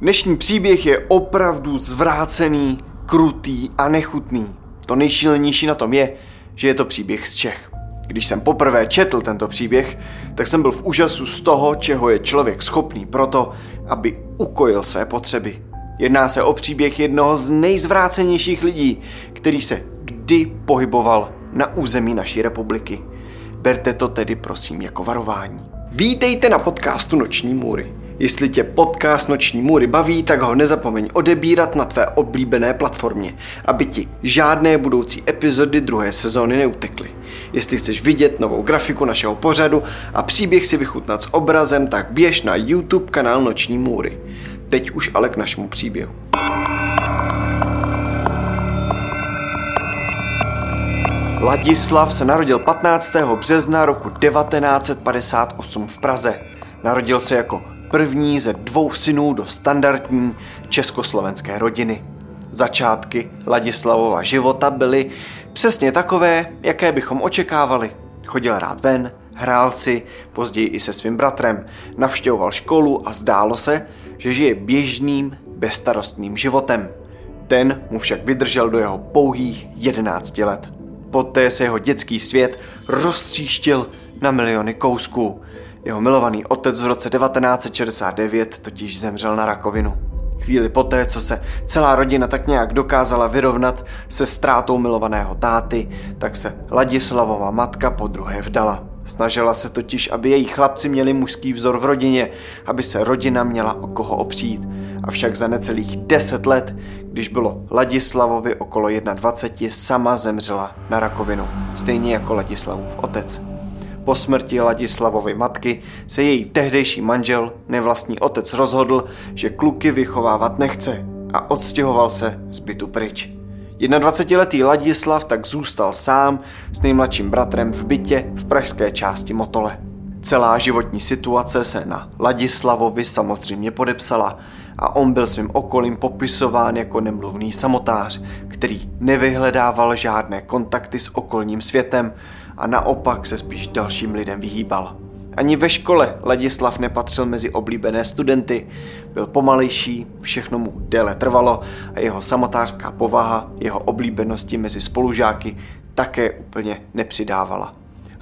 Dnešní příběh je opravdu zvrácený, krutý a nechutný. To nejšílenější na tom je, že je to příběh z Čech. Když jsem poprvé četl tento příběh, tak jsem byl v úžasu z toho, čeho je člověk schopný proto, aby ukojil své potřeby. Jedná se o příběh jednoho z nejzvrácenějších lidí, který se kdy pohyboval na území naší republiky. Berte to tedy prosím jako varování. Vítejte na podcastu Noční můry. Jestli tě podcast Noční můry baví, tak ho nezapomeň odebírat na tvé oblíbené platformě, aby ti žádné budoucí epizody druhé sezóny neutekly. Jestli chceš vidět novou grafiku našeho pořadu a příběh si vychutnat s obrazem, tak běž na YouTube kanál Noční můry. Teď už ale k našemu příběhu. Ladislav se narodil 15. března roku 1958 v Praze. Narodil se jako první ze dvou synů do standardní československé rodiny. Začátky Ladislavova života byly přesně takové, jaké bychom očekávali. Chodil rád ven, hrál si, později i se svým bratrem, navštěvoval školu a zdálo se, že žije běžným, bezstarostným životem. Ten mu však vydržel do jeho pouhých 11 let. Poté se jeho dětský svět roztříštil na miliony kousků. Jeho milovaný otec v roce 1969 totiž zemřel na rakovinu. Chvíli poté, co se celá rodina tak nějak dokázala vyrovnat se ztrátou milovaného táty, tak se Ladislavova matka po druhé vdala. Snažila se totiž, aby její chlapci měli mužský vzor v rodině, aby se rodina měla o koho opřít. Avšak za necelých deset let, když bylo Ladislavovi okolo 21, sama zemřela na rakovinu, stejně jako Ladislavův otec. Po smrti Ladislavovy matky se její tehdejší manžel, nevlastní otec, rozhodl, že kluky vychovávat nechce a odstěhoval se z bytu pryč. 21-letý Ladislav tak zůstal sám s nejmladším bratrem v bytě v pražské části Motole. Celá životní situace se na Ladislavovi samozřejmě podepsala a on byl svým okolím popisován jako nemluvný samotář, který nevyhledával žádné kontakty s okolním světem a naopak se spíš dalším lidem vyhýbal. Ani ve škole Ladislav nepatřil mezi oblíbené studenty, byl pomalejší, všechno mu déle trvalo a jeho samotářská povaha jeho oblíbenosti mezi spolužáky také úplně nepřidávala.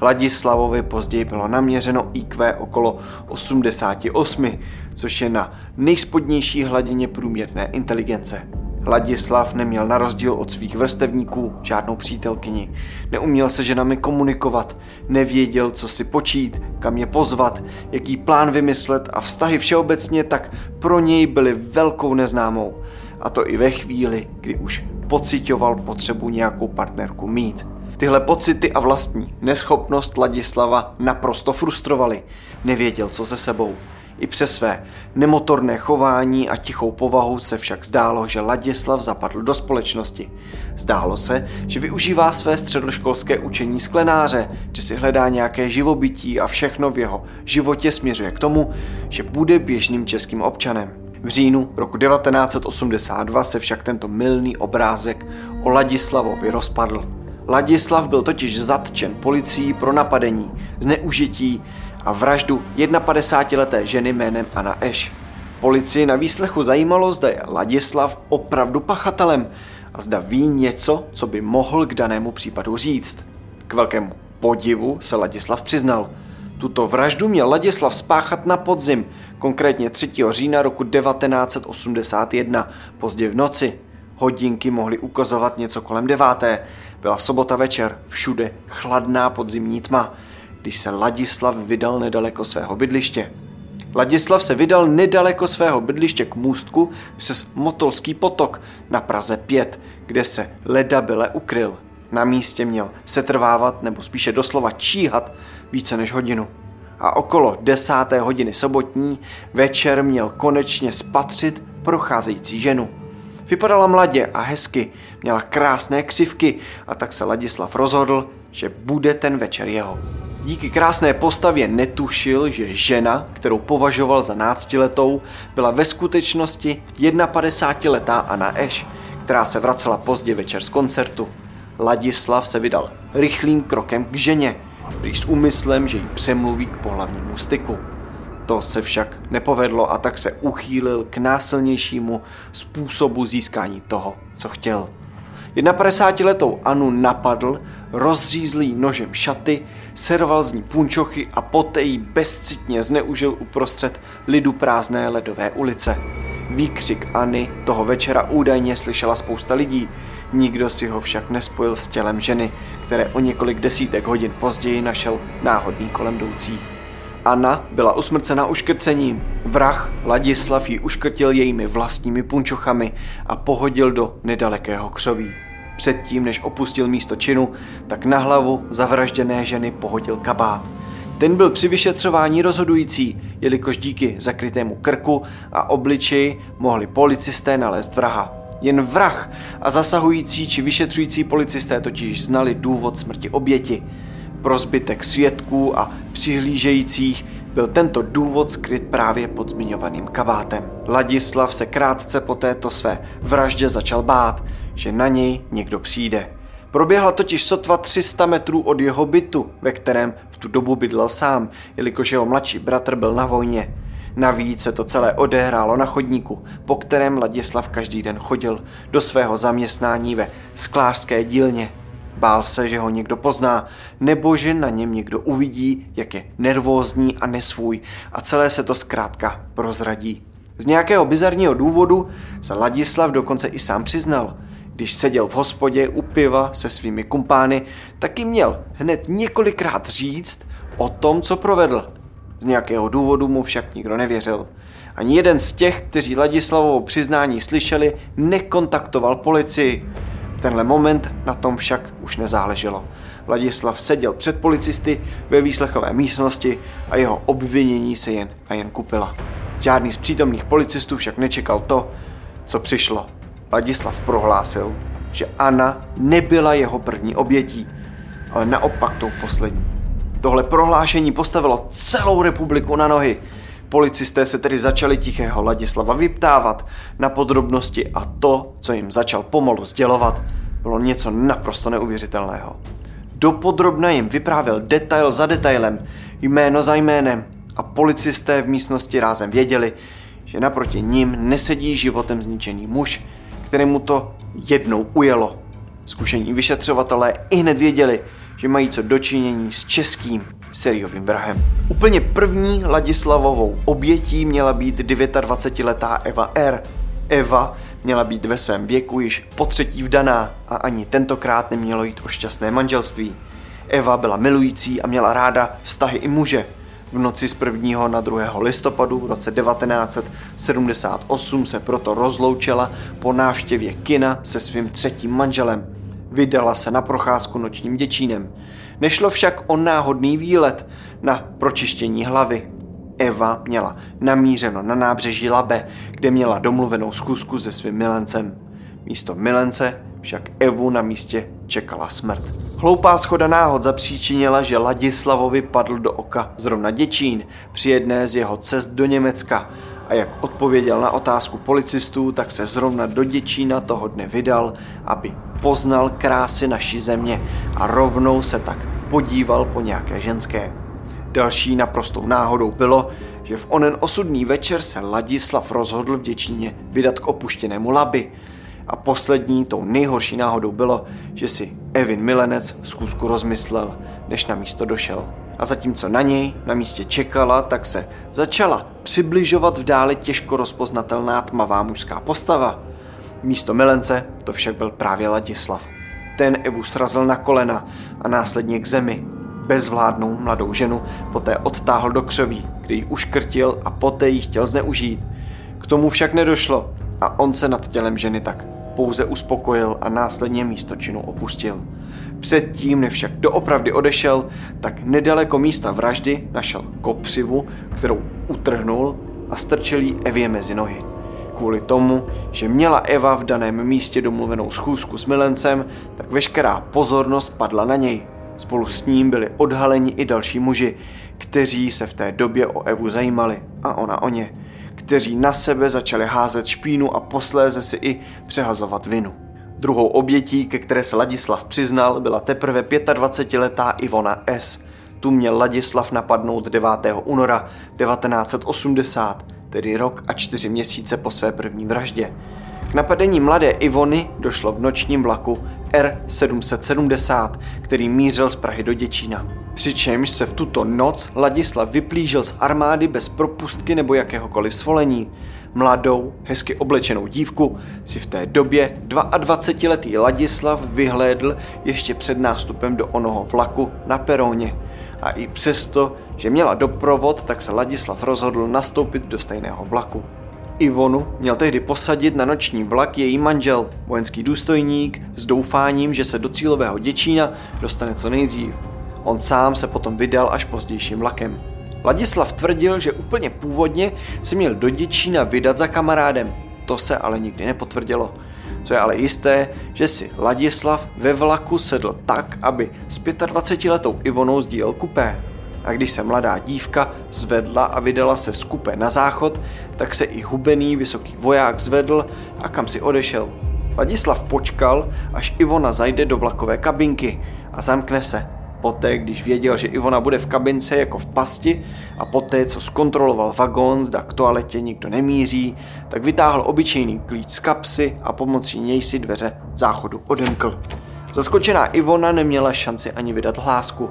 Ladislavovi později bylo naměřeno IQ okolo 88, což je na nejspodnější hladině průměrné inteligence. Ladislav neměl na rozdíl od svých vrstevníků žádnou přítelkyni. Neuměl se ženami komunikovat, nevěděl, co si počít, kam je pozvat, jaký plán vymyslet a vztahy všeobecně tak pro něj byly velkou neznámou. A to i ve chvíli, kdy už pocitoval potřebu nějakou partnerku mít. Tyhle pocity a vlastní neschopnost Ladislava naprosto frustrovaly. Nevěděl, co se sebou. I přes své nemotorné chování a tichou povahu se však zdálo, že Ladislav zapadl do společnosti. Zdálo se, že využívá své středoškolské učení sklenáře, že si hledá nějaké živobytí a všechno v jeho životě směřuje k tomu, že bude běžným českým občanem. V říjnu roku 1982 se však tento milný obrázek o Ladislavovi rozpadl. Ladislav byl totiž zatčen policií pro napadení, zneužití a vraždu 51-leté ženy jménem Anna Eš. Policii na výslechu zajímalo, zda je Ladislav opravdu pachatelem a zda ví něco, co by mohl k danému případu říct. K velkému podivu se Ladislav přiznal. Tuto vraždu měl Ladislav spáchat na podzim, konkrétně 3. října roku 1981, pozdě v noci. Hodinky mohly ukazovat něco kolem deváté. Byla sobota večer, všude chladná podzimní tma když se Ladislav vydal nedaleko svého bydliště. Ladislav se vydal nedaleko svého bydliště k můstku přes Motolský potok na Praze 5, kde se ledabyle ukryl. Na místě měl setrvávat nebo spíše doslova číhat více než hodinu. A okolo desáté hodiny sobotní večer měl konečně spatřit procházející ženu. Vypadala mladě a hezky, měla krásné křivky a tak se Ladislav rozhodl, že bude ten večer jeho. Díky krásné postavě netušil, že žena, kterou považoval za náctiletou, byla ve skutečnosti 51-letá Anna Eš, která se vracela pozdě večer z koncertu. Ladislav se vydal rychlým krokem k ženě, prý s úmyslem, že ji přemluví k pohlavnímu styku. To se však nepovedlo a tak se uchýlil k násilnějšímu způsobu získání toho, co chtěl. 51-letou Anu napadl, rozřízl jí nožem šaty, serval z ní punčochy a poté jí bezcitně zneužil uprostřed lidu prázdné ledové ulice. Výkřik Anny toho večera údajně slyšela spousta lidí, nikdo si ho však nespojil s tělem ženy, které o několik desítek hodin později našel náhodný kolem jdoucí. Anna byla usmrcena uškrcením. Vrah Ladislav ji uškrtil jejími vlastními punčochami a pohodil do nedalekého křoví. Předtím, než opustil místo činu, tak na hlavu zavražděné ženy pohodil kabát. Ten byl při vyšetřování rozhodující, jelikož díky zakrytému krku a obličeji mohli policisté nalézt vraha. Jen vrah a zasahující či vyšetřující policisté totiž znali důvod smrti oběti. Pro zbytek svědků a přihlížejících byl tento důvod skryt právě pod zmiňovaným kabátem. Ladislav se krátce po této své vraždě začal bát, že na něj někdo přijde. Proběhla totiž sotva 300 metrů od jeho bytu, ve kterém v tu dobu bydlel sám, jelikož jeho mladší bratr byl na vojně. Navíc se to celé odehrálo na chodníku, po kterém Ladislav každý den chodil do svého zaměstnání ve sklářské dílně. Bál se, že ho někdo pozná, nebo že na něm někdo uvidí, jak je nervózní a nesvůj a celé se to zkrátka prozradí. Z nějakého bizarního důvodu se Ladislav dokonce i sám přiznal. Když seděl v hospodě u piva se svými kumpány, taky měl hned několikrát říct o tom, co provedl. Z nějakého důvodu mu však nikdo nevěřil. Ani jeden z těch, kteří Ladislavovo přiznání slyšeli, nekontaktoval policii. V tenhle moment na tom však už nezáleželo. Ladislav seděl před policisty ve výslechové místnosti a jeho obvinění se jen a jen kupila. Žádný z přítomných policistů však nečekal to, co přišlo. Ladislav prohlásil, že Anna nebyla jeho první obětí, ale naopak tou poslední. Tohle prohlášení postavilo celou republiku na nohy. Policisté se tedy začali tichého Ladislava vyptávat na podrobnosti a to, co jim začal pomalu sdělovat, bylo něco naprosto neuvěřitelného. Dopodrobna jim vyprávěl detail za detailem, jméno za jménem a policisté v místnosti rázem věděli, že naproti ním nesedí životem zničený muž, kterému to jednou ujelo. Zkušení vyšetřovatelé i hned věděli, že mají co dočinění s českým seriovým vrahem. Úplně první Ladislavovou obětí měla být 29-letá Eva R. Eva měla být ve svém věku již po třetí vdaná a ani tentokrát nemělo jít o šťastné manželství. Eva byla milující a měla ráda vztahy i muže. V noci z 1. na 2. listopadu v roce 1978 se proto rozloučila po návštěvě kina se svým třetím manželem. Vydala se na procházku nočním děčínem. Nešlo však o náhodný výlet na pročištění hlavy. Eva měla namířeno na nábřeží Labe, kde měla domluvenou zkusku se svým milencem. Místo milence však Evu na místě čekala smrt. Hloupá schoda náhod zapříčinila, že Ladislavovi padl do oka zrovna Děčín při jedné z jeho cest do Německa a jak odpověděl na otázku policistů, tak se zrovna do Děčína toho dne vydal, aby poznal krásy naší země a rovnou se tak podíval po nějaké ženské. Další naprostou náhodou bylo, že v onen osudný večer se Ladislav rozhodl v Děčíně vydat k opuštěnému Labi. A poslední, tou nejhorší náhodou bylo, že si Evin Milenec zkusku rozmyslel, než na místo došel. A zatímco na něj na místě čekala, tak se začala přibližovat v dále těžko rozpoznatelná tmavá mužská postava. Místo milence to však byl právě Ladislav. Ten Evu srazil na kolena a následně k zemi. Bezvládnou mladou ženu poté odtáhl do křoví, kde ji uškrtil a poté ji chtěl zneužít. K tomu však nedošlo a on se nad tělem ženy tak pouze uspokojil a následně místo činu opustil. Předtím, než však doopravdy odešel, tak nedaleko místa vraždy našel kopřivu, kterou utrhnul a strčil jí Evě mezi nohy. Kvůli tomu, že měla Eva v daném místě domluvenou schůzku s milencem, tak veškerá pozornost padla na něj. Spolu s ním byli odhaleni i další muži, kteří se v té době o Evu zajímali a ona o ně, kteří na sebe začali házet špínu a posléze si i přehazovat vinu. Druhou obětí, ke které se Ladislav přiznal, byla teprve 25-letá Ivona S. Tu měl Ladislav napadnout 9. února 1980, tedy rok a čtyři měsíce po své první vraždě. K napadení mladé Ivony došlo v nočním vlaku R770, který mířil z Prahy do Děčína. Přičemž se v tuto noc Ladislav vyplížil z armády bez propustky nebo jakéhokoliv svolení. Mladou, hezky oblečenou dívku si v té době 22-letý Ladislav vyhlédl ještě před nástupem do onoho vlaku na peróně. A i přesto, že měla doprovod, tak se Ladislav rozhodl nastoupit do stejného vlaku. Ivonu měl tehdy posadit na noční vlak její manžel, vojenský důstojník, s doufáním, že se do cílového Děčína dostane co nejdřív. On sám se potom vydal až pozdějším vlakem. Ladislav tvrdil, že úplně původně se měl do Děčína vydat za kamarádem. To se ale nikdy nepotvrdilo. Co je ale jisté, že si Ladislav ve vlaku sedl tak, aby s 25-letou Ivonou sdílel kupé. A když se mladá dívka zvedla a vydala se z kupé na záchod, tak se i hubený vysoký voják zvedl a kam si odešel. Ladislav počkal, až Ivona zajde do vlakové kabinky a zamkne se. Poté, když věděl, že Ivona bude v kabince jako v pasti a poté, co zkontroloval vagón, zda k toaletě nikdo nemíří, tak vytáhl obyčejný klíč z kapsy a pomocí něj si dveře záchodu odemkl. Zaskočená Ivona neměla šanci ani vydat hlásku.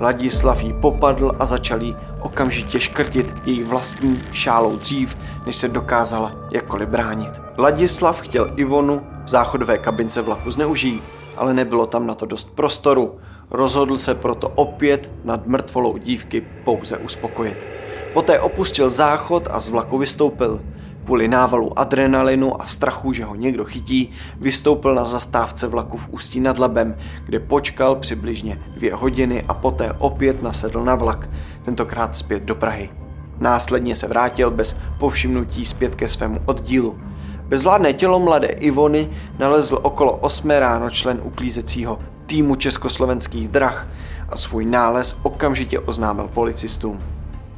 Ladislav jí popadl a začal jí okamžitě škrtit její vlastní šálou dřív, než se dokázala jakkoliv bránit. Ladislav chtěl Ivonu v záchodové kabince vlaku zneužít, ale nebylo tam na to dost prostoru. Rozhodl se proto opět nad mrtvolou dívky pouze uspokojit. Poté opustil záchod a z vlaku vystoupil. Kvůli návalu adrenalinu a strachu, že ho někdo chytí, vystoupil na zastávce vlaku v Ústí nad Labem, kde počkal přibližně dvě hodiny a poté opět nasedl na vlak, tentokrát zpět do Prahy. Následně se vrátil bez povšimnutí zpět ke svému oddílu. Bezvládné tělo mladé Ivony nalezl okolo 8 ráno člen uklízecího týmu československých drah a svůj nález okamžitě oznámil policistům.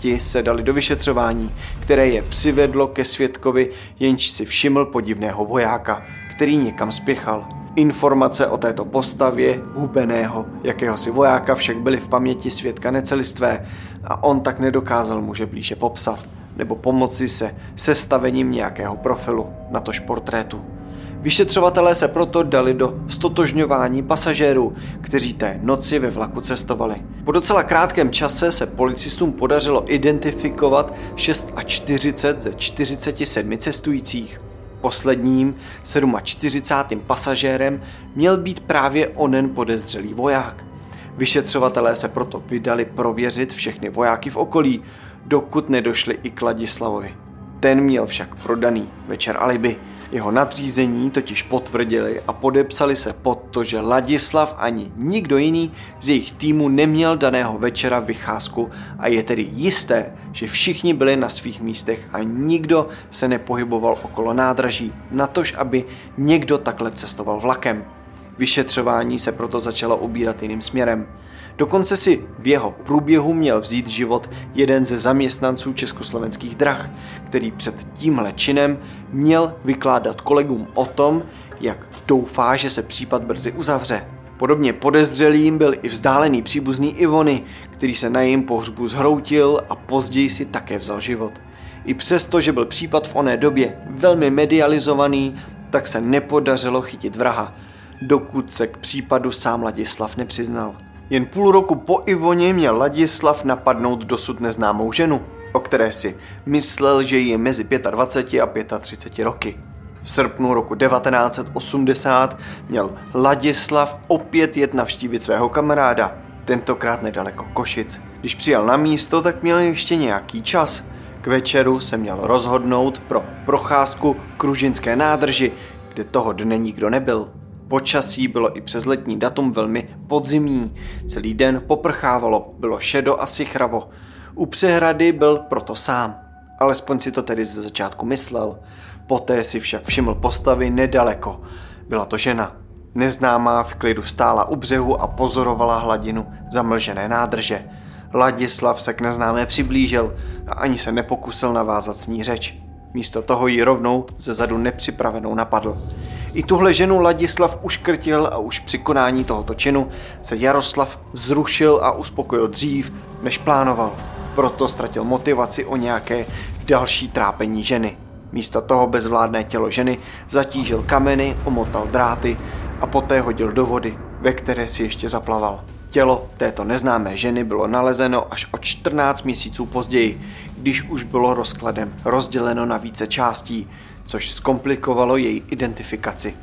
Ti se dali do vyšetřování, které je přivedlo ke svědkovi, jenž si všiml podivného vojáka, který někam spěchal. Informace o této postavě hubeného jakéhosi vojáka však byly v paměti svědka necelistvé a on tak nedokázal muže blíže popsat nebo pomoci se sestavením nějakého profilu, natož portrétu. Vyšetřovatelé se proto dali do stotožňování pasažérů, kteří té noci ve vlaku cestovali. Po docela krátkém čase se policistům podařilo identifikovat 46 ze 47 cestujících. Posledním 47. pasažérem měl být právě onen podezřelý voják. Vyšetřovatelé se proto vydali prověřit všechny vojáky v okolí, dokud nedošli i k Ladislavovi. Ten měl však prodaný večer alibi. Jeho nadřízení totiž potvrdili a podepsali se pod to, že Ladislav ani nikdo jiný z jejich týmu neměl daného večera vycházku a je tedy jisté, že všichni byli na svých místech a nikdo se nepohyboval okolo nádraží, natož aby někdo takhle cestoval vlakem. Vyšetřování se proto začalo ubírat jiným směrem. Dokonce si v jeho průběhu měl vzít život jeden ze zaměstnanců československých drah, který před tímhle činem měl vykládat kolegům o tom, jak doufá, že se případ brzy uzavře. Podobně podezřelým byl i vzdálený příbuzný Ivony, který se na jejím pohřbu zhroutil a později si také vzal život. I přesto, že byl případ v oné době velmi medializovaný, tak se nepodařilo chytit vraha, dokud se k případu sám Ladislav nepřiznal. Jen půl roku po Ivoně měl Ladislav napadnout dosud neznámou ženu, o které si myslel, že je mezi 25 a 35 roky. V srpnu roku 1980 měl Ladislav opět jet navštívit svého kamaráda, tentokrát nedaleko Košic. Když přijel na místo, tak měl ještě nějaký čas. K večeru se měl rozhodnout pro procházku k Ružinské nádrži, kde toho dne nikdo nebyl. Počasí bylo i přes letní datum velmi podzimní. Celý den poprchávalo, bylo šedo a sichravo. U přehrady byl proto sám. Alespoň si to tedy ze začátku myslel. Poté si však všiml postavy nedaleko. Byla to žena. Neznámá v klidu stála u břehu a pozorovala hladinu zamlžené nádrže. Ladislav se k neznámé přiblížil a ani se nepokusil navázat s ní řeč. Místo toho ji rovnou ze zadu nepřipravenou napadl. I tuhle ženu Ladislav uškrtil a už při konání tohoto činu se Jaroslav vzrušil a uspokojil dřív, než plánoval. Proto ztratil motivaci o nějaké další trápení ženy. Místo toho bezvládné tělo ženy zatížil kameny, omotal dráty a poté hodil do vody, ve které si ještě zaplaval. Tělo této neznámé ženy bylo nalezeno až o 14 měsíců později, když už bylo rozkladem rozděleno na více částí, což zkomplikovalo její identifikaci.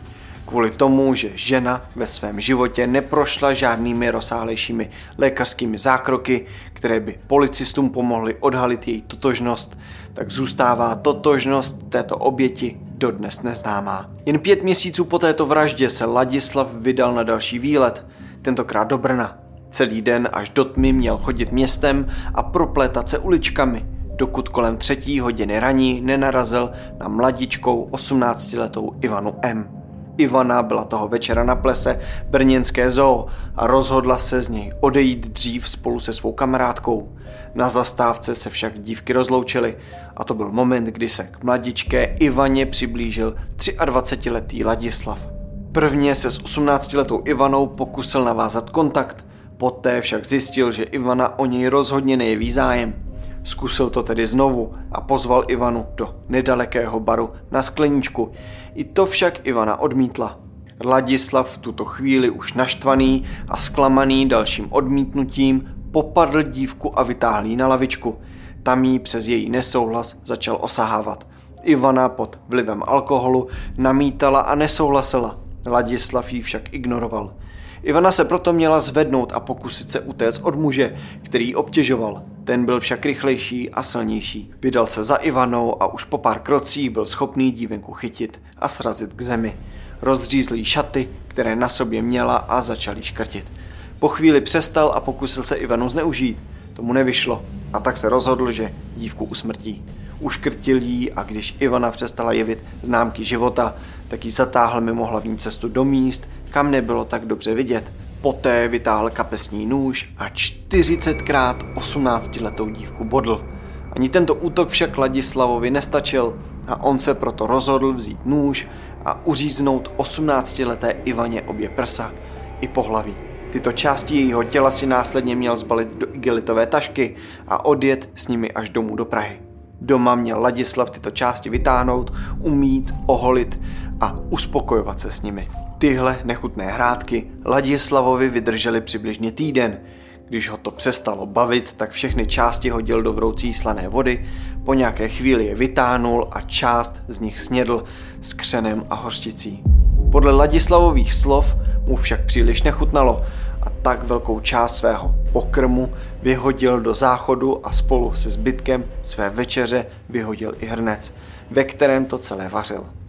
Kvůli tomu, že žena ve svém životě neprošla žádnými rozsáhlejšími lékařskými zákroky, které by policistům pomohly odhalit její totožnost, tak zůstává totožnost této oběti dodnes neznámá. Jen pět měsíců po této vraždě se Ladislav vydal na další výlet, tentokrát do Brna. Celý den až do tmy měl chodit městem a proplétat se uličkami, dokud kolem třetí hodiny raní nenarazil na mladičkou 18-letou Ivanu M. Ivana byla toho večera na plese brněnské zoo a rozhodla se z něj odejít dřív spolu se svou kamarádkou. Na zastávce se však dívky rozloučily a to byl moment, kdy se k mladičké Ivaně přiblížil 23-letý Ladislav. Prvně se s 18-letou Ivanou pokusil navázat kontakt, poté však zjistil, že Ivana o něj rozhodně nejeví zájem. Zkusil to tedy znovu a pozval Ivanu do nedalekého baru na skleničku. I to však Ivana odmítla. Ladislav v tuto chvíli už naštvaný a zklamaný dalším odmítnutím popadl dívku a vytáhl ji na lavičku. Tam jí přes její nesouhlas začal osahávat. Ivana pod vlivem alkoholu namítala a nesouhlasila. Ladislav ji však ignoroval. Ivana se proto měla zvednout a pokusit se utéct od muže, který ji obtěžoval. Ten byl však rychlejší a silnější. Vydal se za Ivanou a už po pár krocích byl schopný dívenku chytit a srazit k zemi. Rozřízl jí šaty, které na sobě měla a začal jí škrtit. Po chvíli přestal a pokusil se Ivanu zneužít. Tomu nevyšlo a tak se rozhodl, že dívku usmrtí. Uškrtil jí a když Ivana přestala jevit známky života, tak ji zatáhl mimo hlavní cestu do míst, kam nebylo tak dobře vidět. Poté vytáhl kapesní nůž a 40krát 18-letou dívku bodl. Ani tento útok však Ladislavovi nestačil a on se proto rozhodl vzít nůž a uříznout 18-leté Ivaně obě prsa i pohlaví. Tyto části jejího těla si následně měl zbalit do igelitové tašky a odjet s nimi až domů do Prahy. Doma měl Ladislav tyto části vytáhnout, umít, oholit a uspokojovat se s nimi. Tyhle nechutné hrádky Ladislavovi vydržely přibližně týden. Když ho to přestalo bavit, tak všechny části hodil do vroucí slané vody, po nějaké chvíli je vytáhnul a část z nich snědl s křenem a hořticí. Podle Ladislavových slov mu však příliš nechutnalo a tak velkou část svého pokrmu vyhodil do záchodu a spolu se zbytkem své večeře vyhodil i hrnec, ve kterém to celé vařil.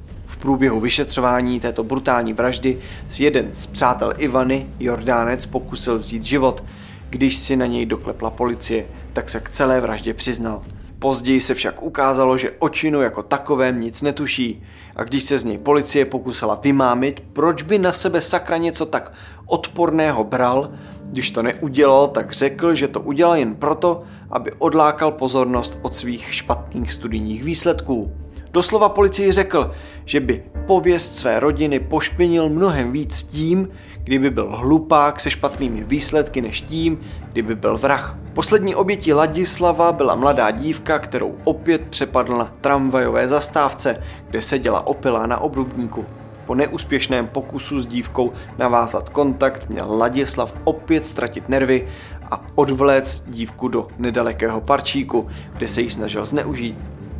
Průběhu vyšetřování této brutální vraždy si jeden z přátel Ivany, Jordánec, pokusil vzít život. Když si na něj doklepla policie, tak se k celé vraždě přiznal. Později se však ukázalo, že o činu jako takovém nic netuší a když se z něj policie pokusila vymámit, proč by na sebe sakra něco tak odporného bral, když to neudělal, tak řekl, že to udělal jen proto, aby odlákal pozornost od svých špatných studijních výsledků. Doslova policii řekl, že by pověst své rodiny pošpinil mnohem víc tím, kdyby byl hlupák se špatnými výsledky, než tím, kdyby byl vrah. Poslední obětí Ladislava byla mladá dívka, kterou opět přepadl na tramvajové zastávce, kde seděla opilá na obrubníku. Po neúspěšném pokusu s dívkou navázat kontakt měl Ladislav opět ztratit nervy a odvléct dívku do nedalekého parčíku, kde se jí snažil zneužít.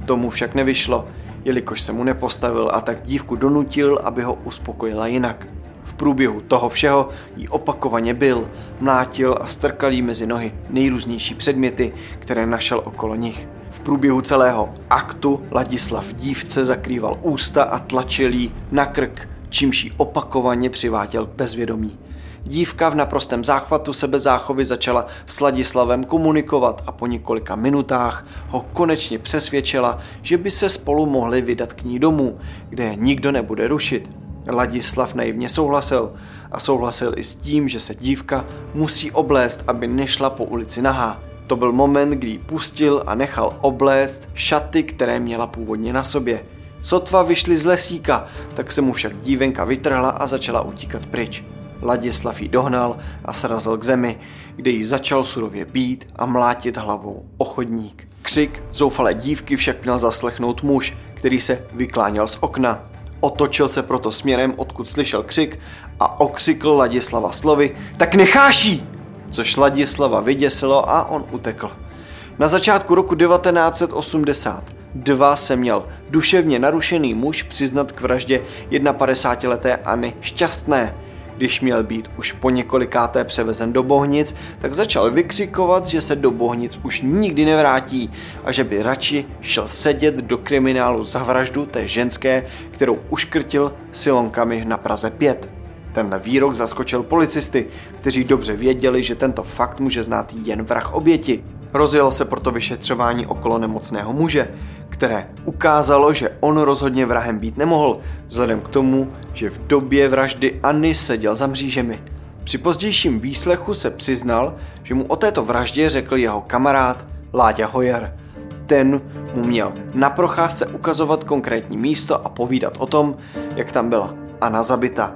Tomu však nevyšlo, jelikož se mu nepostavil a tak dívku donutil, aby ho uspokojila jinak. V průběhu toho všeho jí opakovaně byl, mlátil a strkal jí mezi nohy nejrůznější předměty, které našel okolo nich. V průběhu celého aktu Ladislav dívce zakrýval ústa a tlačil jí na krk, čímž jí opakovaně přiváděl k bezvědomí. Dívka v naprostém záchvatu sebezáchovy začala s Ladislavem komunikovat a po několika minutách ho konečně přesvědčila, že by se spolu mohli vydat k ní domů, kde nikdo nebude rušit. Ladislav naivně souhlasil a souhlasil i s tím, že se dívka musí oblézt, aby nešla po ulici nahá. To byl moment, kdy pustil a nechal oblézt šaty, které měla původně na sobě. Sotva vyšli z lesíka, tak se mu však dívenka vytrhla a začala utíkat pryč. Ladislav ji dohnal a srazil k zemi, kde ji začal surově být a mlátit hlavou o chodník. Křik zoufalé dívky však měl zaslechnout muž, který se vykláněl z okna. Otočil se proto směrem, odkud slyšel křik a okřikl Ladislava slovy Tak necháš jí! Což Ladislava vyděsilo a on utekl. Na začátku roku 1982 se měl duševně narušený muž přiznat k vraždě 51-leté Anny Šťastné. Když měl být už po několikáté převezen do Bohnic, tak začal vykřikovat, že se do Bohnic už nikdy nevrátí a že by radši šel sedět do kriminálu za vraždu té ženské, kterou uškrtil silonkami na Praze 5. Tenhle výrok zaskočil policisty, kteří dobře věděli, že tento fakt může znát jen vrah oběti. Rozjelo se proto vyšetřování okolo nemocného muže, které ukázalo, že on rozhodně vrahem být nemohl, vzhledem k tomu, že v době vraždy Anny seděl za mřížemi. Při pozdějším výslechu se přiznal, že mu o této vraždě řekl jeho kamarád Láďa Hojer. Ten mu měl na procházce ukazovat konkrétní místo a povídat o tom, jak tam byla Anna zabita.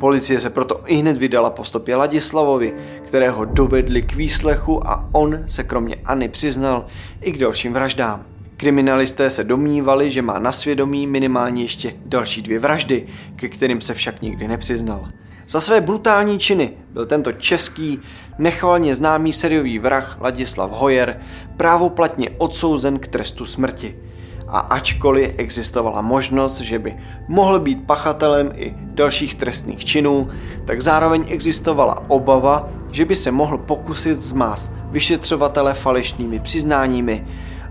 Policie se proto i hned vydala po stopě Ladislavovi, kterého dovedli k výslechu a on se kromě Anny přiznal i k dalším vraždám. Kriminalisté se domnívali, že má na svědomí minimálně ještě další dvě vraždy, ke kterým se však nikdy nepřiznal. Za své brutální činy byl tento český, nechvalně známý seriový vrah Ladislav Hojer právoplatně odsouzen k trestu smrti – a ačkoliv existovala možnost, že by mohl být pachatelem i dalších trestných činů, tak zároveň existovala obava, že by se mohl pokusit zmást vyšetřovatele falešnými přiznáními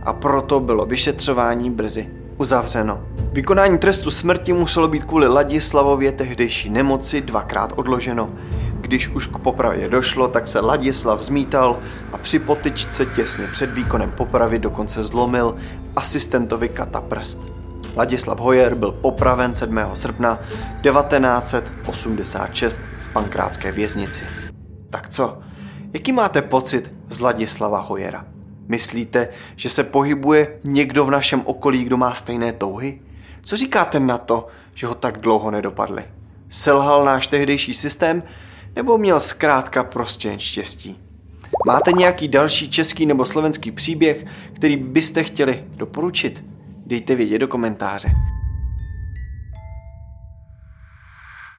a proto bylo vyšetřování brzy uzavřeno. Vykonání trestu smrti muselo být kvůli Ladislavově tehdejší nemoci dvakrát odloženo. Když už k popravě došlo, tak se Ladislav zmítal a při potyčce těsně před výkonem popravy dokonce zlomil asistentovi kata prst. Ladislav Hojer byl popraven 7. srpna 1986 v pankrátské věznici. Tak co? Jaký máte pocit z Ladislava Hojera? Myslíte, že se pohybuje někdo v našem okolí, kdo má stejné touhy? Co říkáte na to, že ho tak dlouho nedopadli? Selhal náš tehdejší systém nebo měl zkrátka prostě jen štěstí? Máte nějaký další český nebo slovenský příběh, který byste chtěli doporučit? Dejte vědět do komentáře.